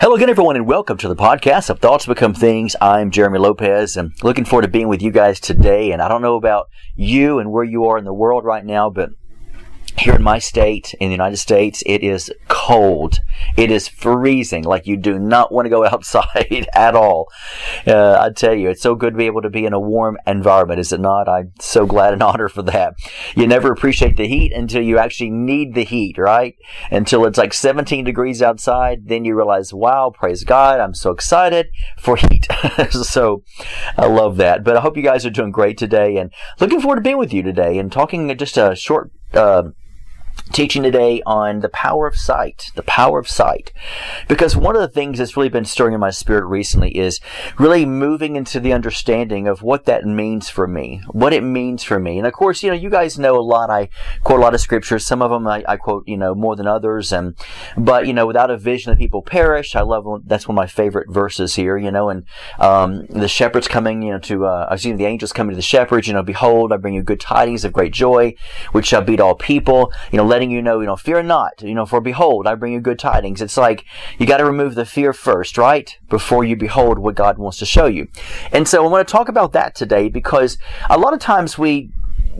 Hello again, everyone, and welcome to the podcast of Thoughts Become Things. I'm Jeremy Lopez, and looking forward to being with you guys today. And I don't know about you and where you are in the world right now, but here in my state, in the United States, it is cold. It is freezing. Like you do not want to go outside at all. Uh, I tell you, it's so good to be able to be in a warm environment, is it not? I'm so glad and honored for that. You never appreciate the heat until you actually need the heat, right? Until it's like 17 degrees outside, then you realize, wow, praise God, I'm so excited for heat. so I love that. But I hope you guys are doing great today and looking forward to being with you today and talking just a short uh, teaching today on the power of sight, the power of sight. Because one of the things that's really been stirring in my spirit recently is really moving into the understanding of what that means for me, what it means for me. And of course, you know, you guys know a lot. I quote a lot of scriptures. Some of them I, I quote, you know, more than others. And, but, you know, without a vision, the people perish. I love, that's one of my favorite verses here, you know, and, um, the shepherds coming, you know, to, uh, I've seen the angels coming to the shepherds, you know, behold, I bring you good tidings of great joy, which shall beat all people, you know, letting you know, you know, fear not, you know, for behold, I bring you good tidings. It's like you got to remove the fear first, right? Before you behold what God wants to show you. And so I want to talk about that today because a lot of times we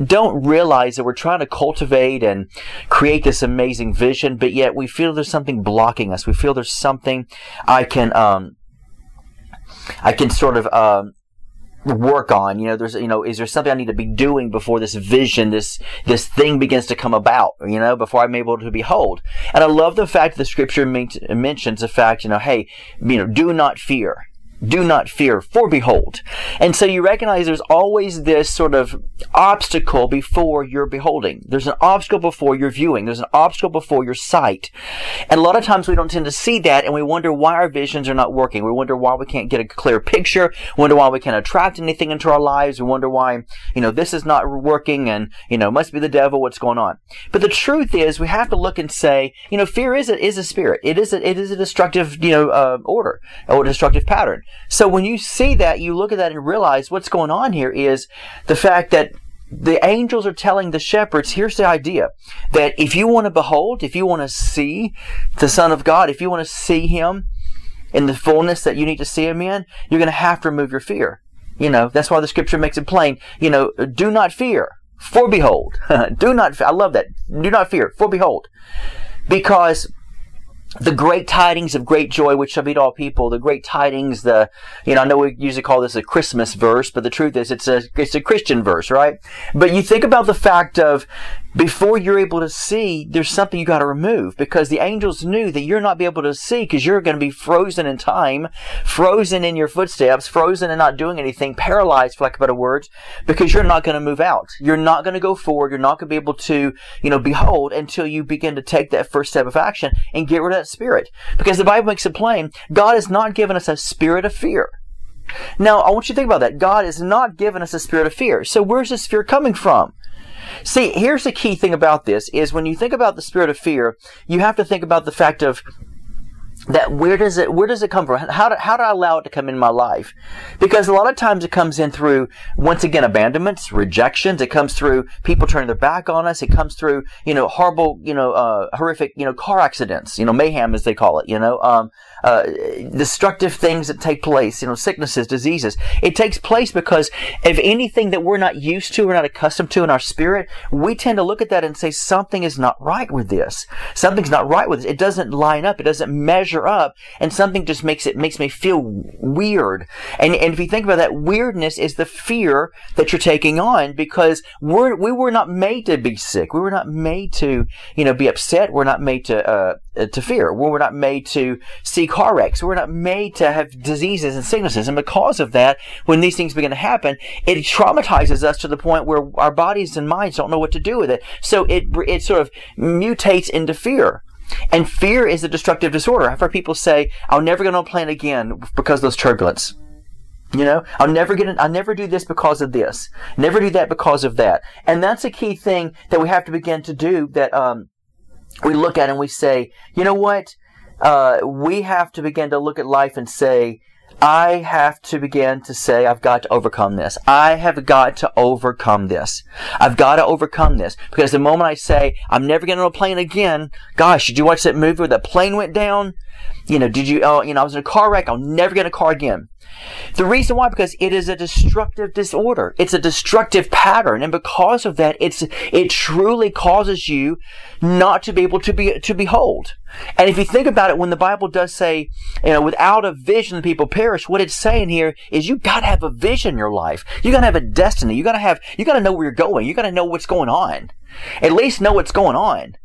don't realize that we're trying to cultivate and create this amazing vision, but yet we feel there's something blocking us. We feel there's something I can, um, I can sort of, um, work on you know there's you know is there something i need to be doing before this vision this this thing begins to come about you know before i'm able to behold? And i love the fact the scripture mentions the fact you know hey you know do not fear do not fear, for behold. And so you recognize there's always this sort of obstacle before you're beholding. There's an obstacle before you're viewing. There's an obstacle before your sight. And a lot of times we don't tend to see that and we wonder why our visions are not working. We wonder why we can't get a clear picture. We wonder why we can't attract anything into our lives. We wonder why, you know, this is not working and, you know, must be the devil. What's going on? But the truth is we have to look and say, you know, fear is a, is a spirit. It is a, it is a destructive, you know, uh, order or destructive pattern. So when you see that, you look at that and realize what's going on here is the fact that the angels are telling the shepherds, here's the idea that if you want to behold, if you want to see the Son of God, if you want to see Him in the fullness that you need to see Him in, you're going to have to remove your fear. You know, that's why the scripture makes it plain. You know, do not fear, for behold. do not, I love that. Do not fear, for behold. Because the great tidings of great joy which shall be to all people the great tidings the you know i know we usually call this a christmas verse but the truth is it's a it's a christian verse right? But you think about the fact of before you're able to see, there's something you got to remove because the angels knew that you're not be able to see because you're going to be frozen in time, frozen in your footsteps, frozen and not doing anything, paralyzed, for lack of better words, because you're not going to move out. You're not going to go forward. You're not going to be able to, you know, behold until you begin to take that first step of action and get rid of that spirit. Because the Bible makes it plain, God has not given us a spirit of fear. Now, I want you to think about that. God has not given us a spirit of fear. So where's this fear coming from? See, here's the key thing about this is when you think about the spirit of fear, you have to think about the fact of that where does it where does it come from how do, how do i allow it to come in my life because a lot of times it comes in through once again abandonments rejections it comes through people turning their back on us it comes through you know horrible you know uh, horrific you know car accidents you know mayhem as they call it you know um, uh, destructive things that take place you know sicknesses diseases it takes place because of anything that we're not used to we're not accustomed to in our spirit we tend to look at that and say something is not right with this something's not right with this it doesn't line up it doesn't measure up and something just makes it makes me feel weird. And and if you think about that, weirdness is the fear that you're taking on because we're we were not made to be sick. We were not made to you know be upset. We're not made to uh, to fear. We were not made to see car wrecks. We we're not made to have diseases and sicknesses. And because of that, when these things begin to happen, it traumatizes us to the point where our bodies and minds don't know what to do with it. So it it sort of mutates into fear. And fear is a destructive disorder. I've heard people say, I'll never get on a plane again because of those turbulence. You know, I'll never get. An, I'll never do this because of this. Never do that because of that. And that's a key thing that we have to begin to do. That um, we look at and we say, you know what? Uh, we have to begin to look at life and say, I have to begin to say, I've got to overcome this. I have got to overcome this. I've got to overcome this. Because the moment I say, I'm never getting on a plane again, gosh, did you watch that movie where the plane went down? You know, did you, oh, you know, I was in a car wreck. I'll never get in a car again. The reason why, because it is a destructive disorder. It's a destructive pattern. And because of that, it's, it truly causes you not to be able to be, to behold. And if you think about it, when the Bible does say, you know, without a vision, the people perish, what it's saying here is you gotta have a vision in your life. You gotta have a destiny. You gotta have, you gotta know where you're going. You gotta know what's going on. At least know what's going on.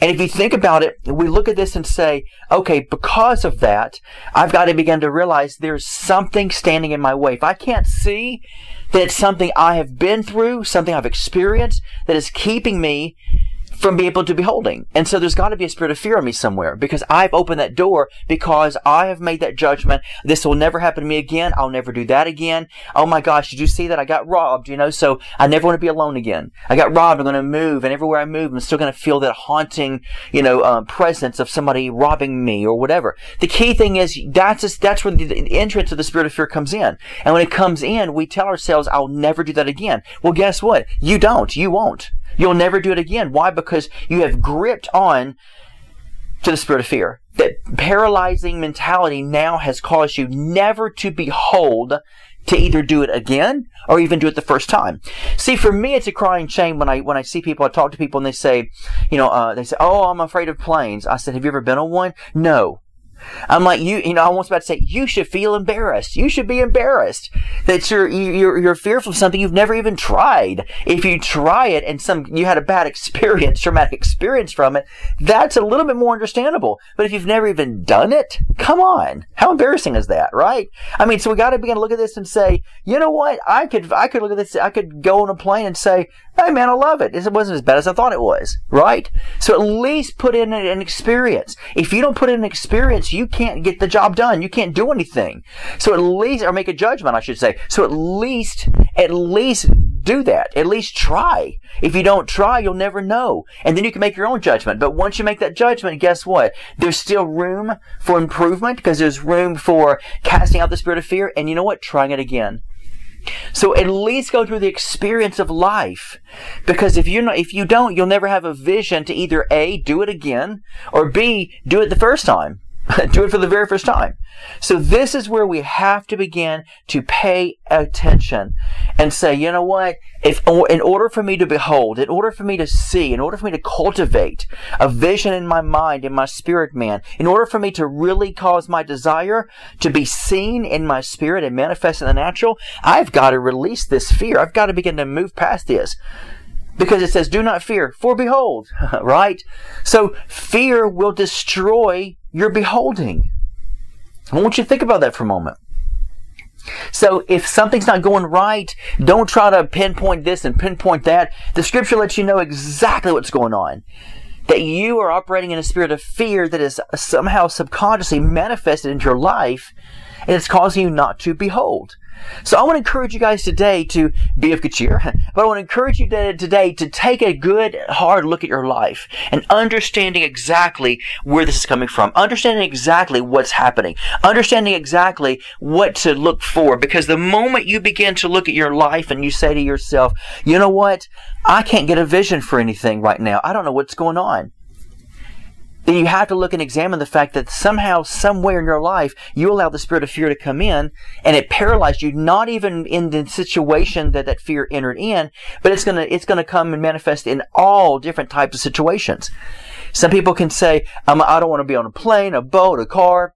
And if you think about it, we look at this and say, okay, because of that, I've got to begin to realize there's something standing in my way. If I can't see that it's something I have been through, something I've experienced that is keeping me from being able to be holding. And so there's got to be a spirit of fear in me somewhere because I've opened that door because I have made that judgment. This will never happen to me again. I'll never do that again. Oh my gosh, did you see that? I got robbed, you know, so I never want to be alone again. I got robbed. I'm going to move and everywhere I move, I'm still going to feel that haunting, you know, um, presence of somebody robbing me or whatever. The key thing is that's, just, that's where the, the entrance of the spirit of fear comes in. And when it comes in, we tell ourselves, I'll never do that again. Well, guess what? You don't. You won't. You'll never do it again. Why? Because you have gripped on to the spirit of fear. That paralyzing mentality now has caused you never to behold to either do it again or even do it the first time. See, for me, it's a crying shame when I when I see people, I talk to people, and they say, you know, uh, they say, "Oh, I'm afraid of planes." I said, "Have you ever been on one?" No. I'm like, you, you know, I was about to say, you should feel embarrassed. You should be embarrassed that you're, you're, you're fearful of something you've never even tried. If you try it and some, you had a bad experience, traumatic experience from it, that's a little bit more understandable. But if you've never even done it, come on. How embarrassing is that, right? I mean, so we got to begin to look at this and say, you know what? I could, I could look at this, I could go on a plane and say, hey man, I love it. It wasn't as bad as I thought it was, right? So at least put in an experience. If you don't put in an experience, you can't get the job done. You can't do anything. So at least, or make a judgment, I should say. So at least, at least do that. At least try. If you don't try, you'll never know. And then you can make your own judgment. But once you make that judgment, guess what? There's still room for improvement because there's room for casting out the spirit of fear. And you know what? Trying it again. So at least go through the experience of life. Because if you if you don't, you'll never have a vision to either A, do it again, or B, do it the first time. do it for the very first time. So this is where we have to begin to pay attention and say, you know what? If oh, in order for me to behold, in order for me to see, in order for me to cultivate a vision in my mind, in my spirit man, in order for me to really cause my desire to be seen in my spirit and manifest in the natural, I've got to release this fear. I've got to begin to move past this because it says, do not fear, for behold, right? So fear will destroy your beholding. I want you to think about that for a moment. So if something's not going right, don't try to pinpoint this and pinpoint that. The scripture lets you know exactly what's going on. That you are operating in a spirit of fear that is somehow subconsciously manifested into your life and it's causing you not to behold. So I want to encourage you guys today to be of good cheer, but I want to encourage you today to take a good, hard look at your life and understanding exactly where this is coming from, understanding exactly what's happening, understanding exactly what to look for. Because the moment you begin to look at your life and you say to yourself, you know what? I can't get a vision for anything right now. I don't know what's going on then you have to look and examine the fact that somehow, somewhere in your life, you allowed the spirit of fear to come in and it paralyzed you, not even in the situation that that fear entered in, but it's gonna, it's gonna come and manifest in all different types of situations. Some people can say, I don't want to be on a plane, a boat, a car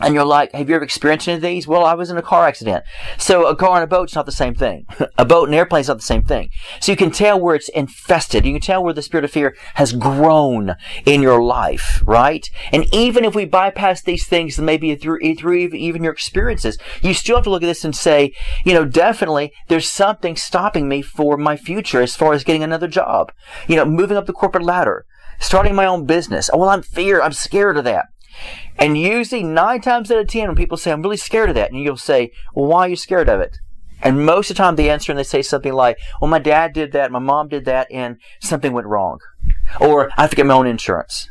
and you're like, have you ever experienced any of these? Well, I was in a car accident. So a car and a boat's not the same thing. a boat and an airplane's not the same thing. So you can tell where it's infested. You can tell where the spirit of fear has grown in your life, right? And even if we bypass these things, maybe through, through even your experiences, you still have to look at this and say, you know, definitely there's something stopping me for my future as far as getting another job. You know, moving up the corporate ladder, starting my own business. Oh, well, I'm fear. I'm scared of that. And usually, nine times out of ten, when people say, I'm really scared of that, and you'll say, Well, why are you scared of it? And most of the time, they answer and they say something like, Well, my dad did that, my mom did that, and something went wrong. Or I have to get my own insurance.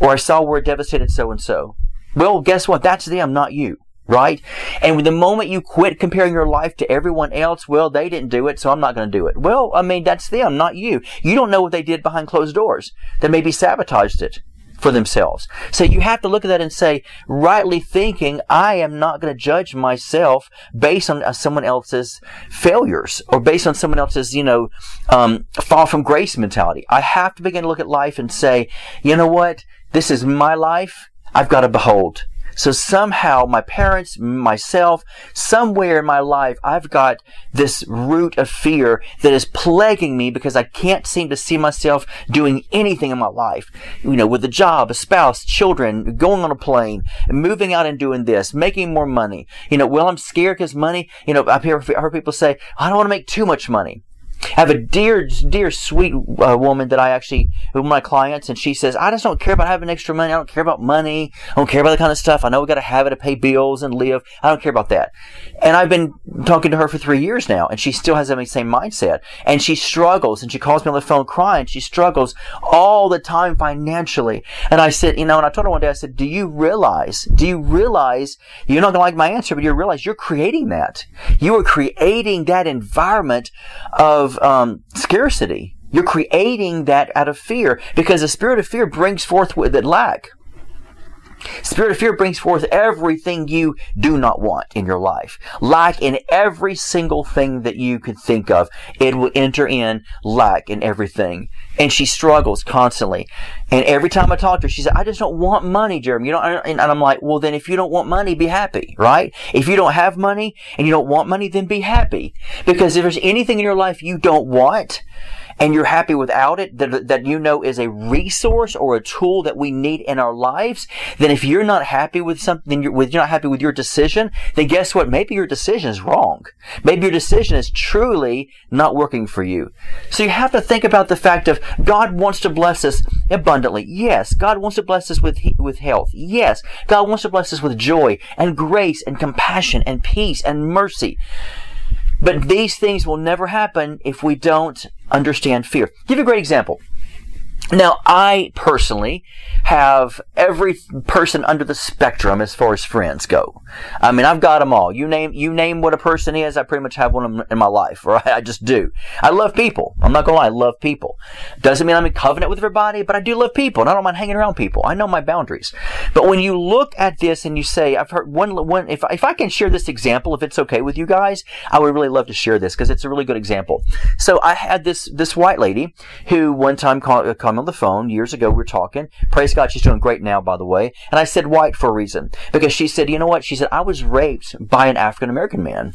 Or I saw where it devastated so and so. Well, guess what? That's them, not you right? And the moment you quit comparing your life to everyone else, well, they didn't do it, so I'm not going to do it. Well, I mean, that's them, not you. You don't know what they did behind closed doors. They maybe sabotaged it for themselves. So you have to look at that and say, rightly thinking, I am not going to judge myself based on uh, someone else's failures or based on someone else's, you know, um, fall from grace mentality. I have to begin to look at life and say, you know what? This is my life. I've got to behold. So somehow my parents, myself, somewhere in my life, I've got this root of fear that is plaguing me because I can't seem to see myself doing anything in my life. You know, with a job, a spouse, children, going on a plane, moving out and doing this, making more money. You know, well, I'm scared because money, you know, I've heard, heard people say, I don't want to make too much money. I have a dear, dear, sweet uh, woman that I actually, with my clients, and she says, I just don't care about having extra money. I don't care about money. I don't care about that kind of stuff. I know we got to have it to pay bills and live. I don't care about that. And I've been talking to her for three years now, and she still has that same mindset. And she struggles, and she calls me on the phone crying. She struggles all the time financially. And I said, you know, and I told her one day, I said, do you realize, do you realize, you're not going to like my answer, but you realize you're creating that. You are creating that environment of um, scarcity. You're creating that out of fear because the spirit of fear brings forth with it lack. Spirit of fear brings forth everything you do not want in your life. Lack in every single thing that you could think of. It will enter in lack in everything. And she struggles constantly. And every time I talk to her, she said, I just don't want money, Jeremy. You know, and I'm like, well, then if you don't want money, be happy, right? If you don't have money and you don't want money, then be happy. Because if there's anything in your life you don't want, and you're happy without it, that, that you know is a resource or a tool that we need in our lives, then if you're not happy with something, you're, with, you're not happy with your decision, then guess what? Maybe your decision is wrong. Maybe your decision is truly not working for you. So you have to think about the fact of God wants to bless us abundantly. Yes. God wants to bless us with, with health. Yes. God wants to bless us with joy and grace and compassion and peace and mercy. But these things will never happen if we don't understand fear. I'll give you a great example. Now, I personally have every person under the spectrum as far as friends go. I mean, I've got them all. You name, you name what a person is, I pretty much have one in my life, right? I just do. I love people. I'm not gonna lie, I love people. Doesn't mean I'm in covenant with everybody, but I do love people, and I don't mind hanging around people. I know my boundaries. But when you look at this and you say, I've heard one, one, if, if I can share this example, if it's okay with you guys, I would really love to share this because it's a really good example. So I had this, this white lady who one time called, called on the phone years ago. We were talking. Praise God, she's doing great now, by the way. And I said white for a reason because she said, you know what? She said I was raped by an African American man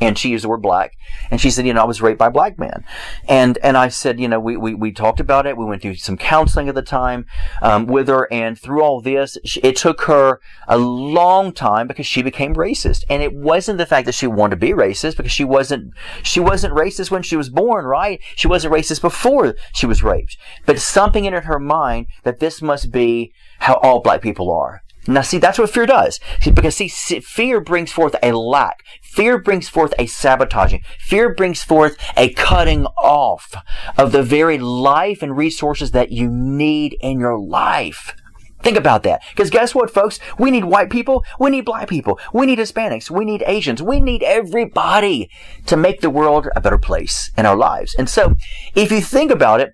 and she used the word black. And she said you know i was raped by a black man. And and i said you know we, we, we talked about it. We went through some counseling at the time um, with her. And through all this it took her a long time because she became racist. And it wasn't the fact that she wanted to be racist because she wasn't she wasn't racist when she was born right? She wasn't racist before she was raped. But something in her mind that this must be how all black people are now, see, that's what fear does. See, Because, see, fear brings forth a lack. Fear brings forth a sabotaging. Fear brings forth a cutting off of the very life and resources that you need in your life. Think about that. Because guess what, folks? We need white people. We need black people. We need Hispanics. We need Asians. We need everybody to make the world a better place in our lives. And so, if you think about it,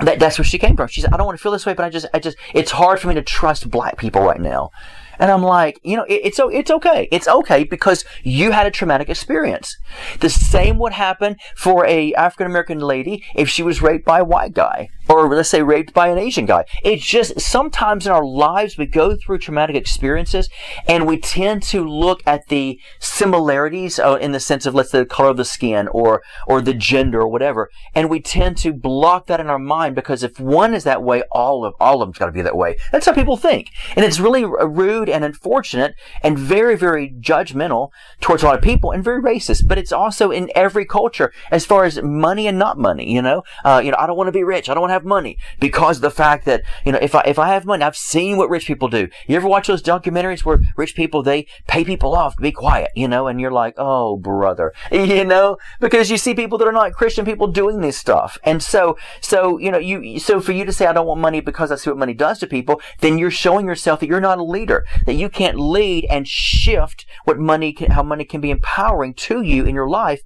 that, that's where she came from. She said, I don't want to feel this way, but I just, I just, it's hard for me to trust black people right now. And I'm like, you know, it, it's it's okay. It's okay because you had a traumatic experience. The same would happen for a African American lady if she was raped by a white guy, or let's say raped by an Asian guy. It's just sometimes in our lives we go through traumatic experiences, and we tend to look at the similarities uh, in the sense of let's say the color of the skin or or the gender or whatever, and we tend to block that in our mind because if one is that way, all of all of them's got to be that way. That's how people think, and it's really rude and unfortunate and very, very judgmental towards a lot of people and very racist. But it's also in every culture as far as money and not money. You know, uh, you know, I don't want to be rich. I don't want to have money because of the fact that you know if I if I have money, I've seen what rich people do. You ever watch those documentaries where rich people they pay people off to be quiet, you know, and you're like, oh brother, you know, because you see people that are not Christian people doing this stuff, and so so you know you so for you to say I don't want money because I see what money does to people, then you're showing yourself that you're not a leader, that you can't lead and shift what money can, how money can be empowering to you in your life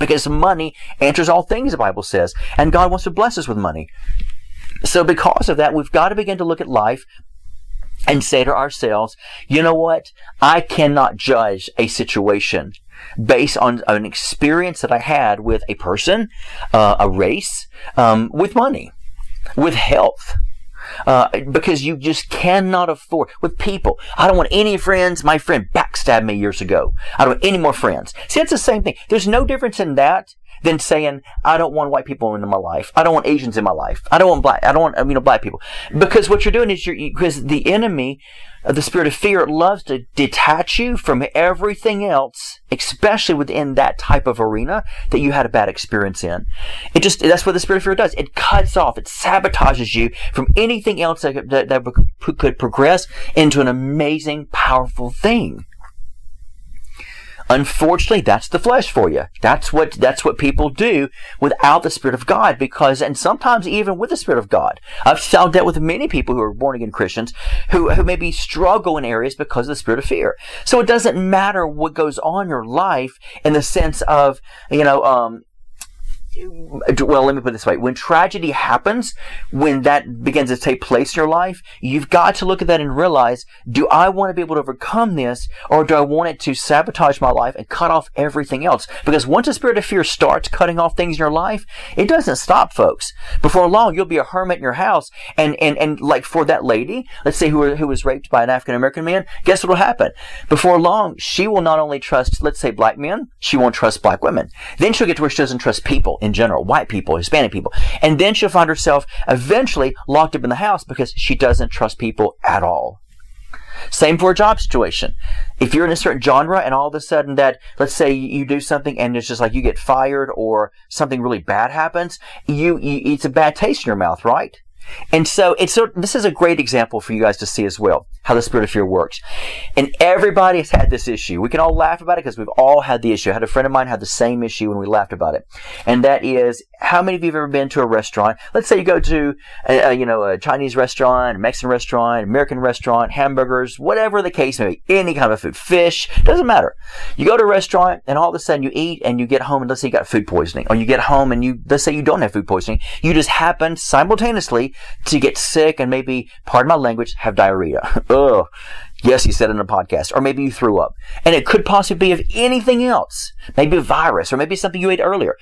because money answers all things, the Bible says, and God wants to bless us with money. So, because of that, we've got to begin to look at life and say to ourselves, you know what? I cannot judge a situation based on an experience that I had with a person, uh, a race, um, with money, with health. Uh, because you just cannot afford with people. I don't want any friends. My friend backstabbed me years ago. I don't want any more friends. See, it's the same thing. There's no difference in that than saying I don't want white people in my life. I don't want Asians in my life. I don't want black. I don't want you know black people because what you're doing is you're because the enemy, uh, the spirit of fear, loves to detach you from everything else, especially within that type of arena that you had a bad experience in. It just that's what the spirit of fear does. It cuts off. It sabotages you from anything else that, that, that could progress into an amazing, powerful thing. Unfortunately, that's the flesh for you. That's what that's what people do without the Spirit of God. Because, and sometimes even with the Spirit of God, I've dealt with many people who are born again Christians who who maybe struggle in areas because of the Spirit of fear. So it doesn't matter what goes on in your life in the sense of you know um, well, let me put it this way. When tragedy happens, when that begins to take place in your life, you've got to look at that and realize, do I want to be able to overcome this or do I want it to sabotage my life and cut off everything else? Because once the spirit of fear starts cutting off things in your life, it doesn't stop, folks. Before long, you'll be a hermit in your house. And, and, and like for that lady, let's say who, who was raped by an African American man, guess what will happen? Before long, she will not only trust, let's say black men, she won't trust black women. Then she'll get to where she doesn't trust people in general, white people, Hispanic people. And then she'll find herself eventually locked up in the house because she doesn't trust people at all. Same for a job situation. If you're in a certain genre and all of a sudden that, let's say you do something and it's just like you get fired or something really bad happens, you, you it's a bad taste in your mouth, right? And so it's so this is a great example for you guys to see as well how the spirit of fear works. And everybody has had this issue. We can all laugh about it because we've all had the issue. I had a friend of mine had the same issue when we laughed about it. And that is, how many of you have ever been to a restaurant? Let's say you go to, a, a, you know, a Chinese restaurant, a Mexican restaurant, American restaurant, hamburgers, whatever the case may be, any kind of food, fish, doesn't matter. You go to a restaurant and all of a sudden you eat and you get home and let's say you got food poisoning. Or you get home and you, let's say you don't have food poisoning. You just happen simultaneously to get sick and maybe, pardon my language, have diarrhea. Ugh. Yes, he said in a podcast. Or maybe you threw up. And it could possibly be of anything else. Maybe a virus or maybe something you ate earlier.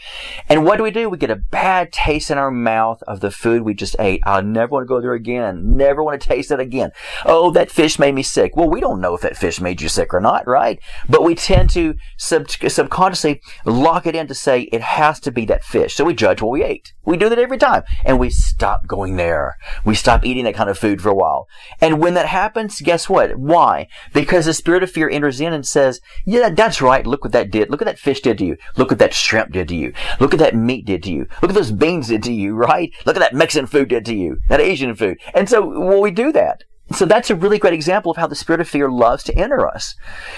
And what do we do? We get a bad taste in our mouth of the food we just ate. I never want to go there again. Never want to taste it again. Oh, that fish made me sick. Well, we don't know if that fish made you sick or not, right? But we tend to sub- subconsciously lock it in to say it has to be that fish. So we judge what we ate. We do that every time. And we stop going there. We stop eating that kind of food for a while. And when that happens, guess what? Why? Because the spirit of fear enters in and says, yeah, that's right. Look what that did. Look what that fish did to you. Look what that shrimp did to you. Look what that meat did to you. Look at those beans did to you, right? Look at that Mexican food did to you. That Asian food. And so, well, we do that. So that's a really great example of how the spirit of fear loves to enter us.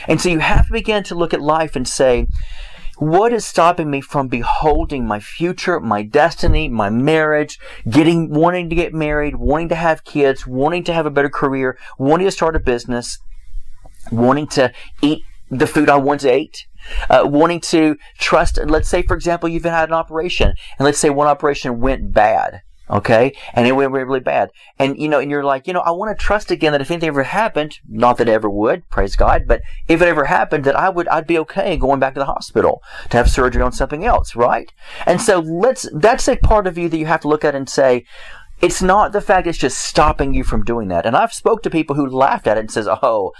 And so you have to begin to look at life and say, what is stopping me from beholding my future, my destiny, my marriage, getting, wanting to get married, wanting to have kids, wanting to have a better career, wanting to start a business, wanting to eat the food I once ate, uh, wanting to trust, let's say, for example, you've had an operation, and let's say one operation went bad. Okay. And it went really bad. And, you know, and you're like, you know, I want to trust again that if anything ever happened, not that it ever would, praise God, but if it ever happened, that I would, I'd be okay going back to the hospital to have surgery on something else, right? And so let's, that's a part of you that you have to look at and say, it's not the fact it's just stopping you from doing that. And I've spoke to people who laughed at it and says, "Oh,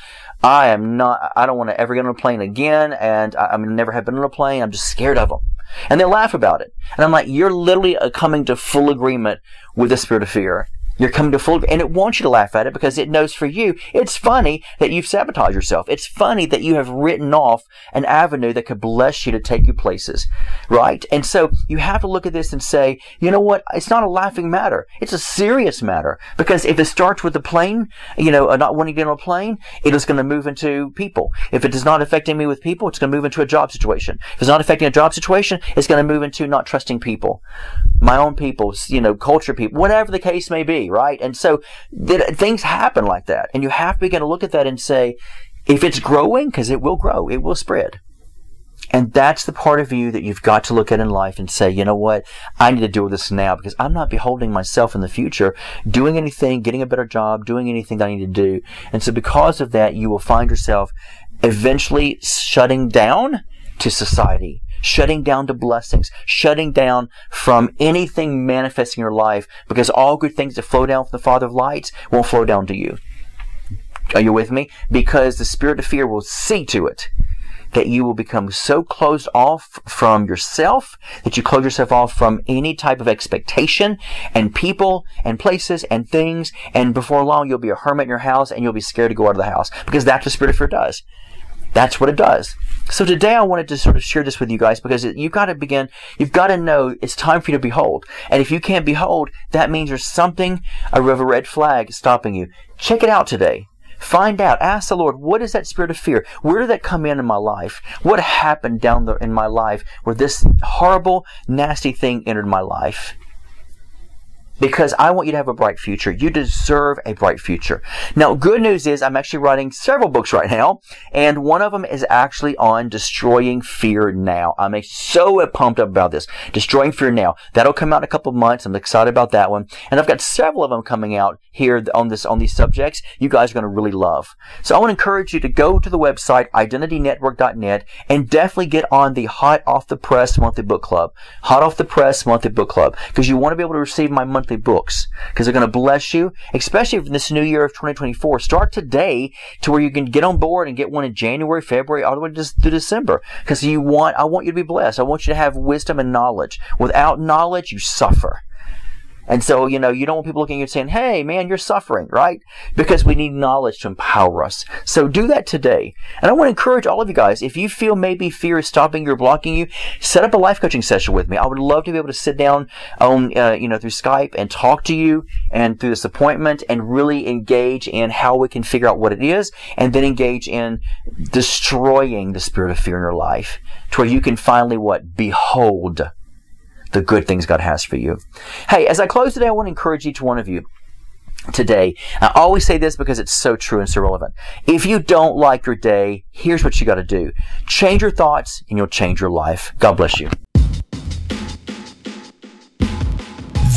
I am not. I don't want to ever get on a plane again, and I, mean, never have been on a plane. I'm just scared of them." And they laugh about it. And I'm like, "You're literally uh, coming to full agreement with the spirit of fear." You're coming to full, and it wants you to laugh at it because it knows for you, it's funny that you've sabotaged yourself. It's funny that you have written off an avenue that could bless you to take you places, right? And so you have to look at this and say, you know what? It's not a laughing matter. It's a serious matter because if it starts with the plane, you know, uh, not wanting to get on a plane, it is going to move into people. If it is not affecting me with people, it's going to move into a job situation. If it's not affecting a job situation, it's going to move into not trusting people, my own people, you know, culture people, whatever the case may be right? And so th- things happen like that. And you have to begin to look at that and say, if it's growing, because it will grow, it will spread. And that's the part of you that you've got to look at in life and say, you know what? I need to deal with this now because I'm not beholding myself in the future doing anything, getting a better job, doing anything that I need to do. And so because of that, you will find yourself eventually shutting down to society shutting down to blessings, shutting down from anything manifesting in your life because all good things that flow down from the Father of lights won't flow down to you. Are you with me? Because the spirit of fear will see to it that you will become so closed off from yourself that you close yourself off from any type of expectation and people and places and things. And before long, you'll be a hermit in your house and you'll be scared to go out of the house because that's what the spirit of fear does. That's what it does. So today I wanted to sort of share this with you guys because you've got to begin, you've got to know it's time for you to behold. And if you can't behold, that means there's something, a river red flag stopping you. Check it out today. Find out. Ask the Lord, what is that spirit of fear? Where did that come in in my life? What happened down there in my life where this horrible, nasty thing entered my life? Because I want you to have a bright future. You deserve a bright future. Now, good news is I'm actually writing several books right now, and one of them is actually on destroying fear now. I'm so pumped up about this. Destroying fear now. That'll come out in a couple months. I'm excited about that one. And I've got several of them coming out here on this, on these subjects you guys are going to really love. So I want to encourage you to go to the website identitynetwork.net and definitely get on the hot off the press monthly book club. Hot off the press monthly book club because you want to be able to receive my monthly monthly books because they're going to bless you, especially in this new year of 2024. Start today to where you can get on board and get one in January, February, all the way to, December because you want, I want you to be blessed. I want you to have wisdom and knowledge. Without knowledge, you suffer. And so, you know, you don't want people looking at you saying, hey, man, you're suffering, right? Because we need knowledge to empower us. So do that today. And I want to encourage all of you guys, if you feel maybe fear is stopping you or blocking you, set up a life coaching session with me. I would love to be able to sit down on, uh, you know, through Skype and talk to you and through this appointment and really engage in how we can figure out what it is and then engage in destroying the spirit of fear in your life to where you can finally what? Behold the good things God has for you. Hey, as I close today, I want to encourage each one of you today. I always say this because it's so true and so relevant. If you don't like your day, here's what you got to do. Change your thoughts and you'll change your life. God bless you.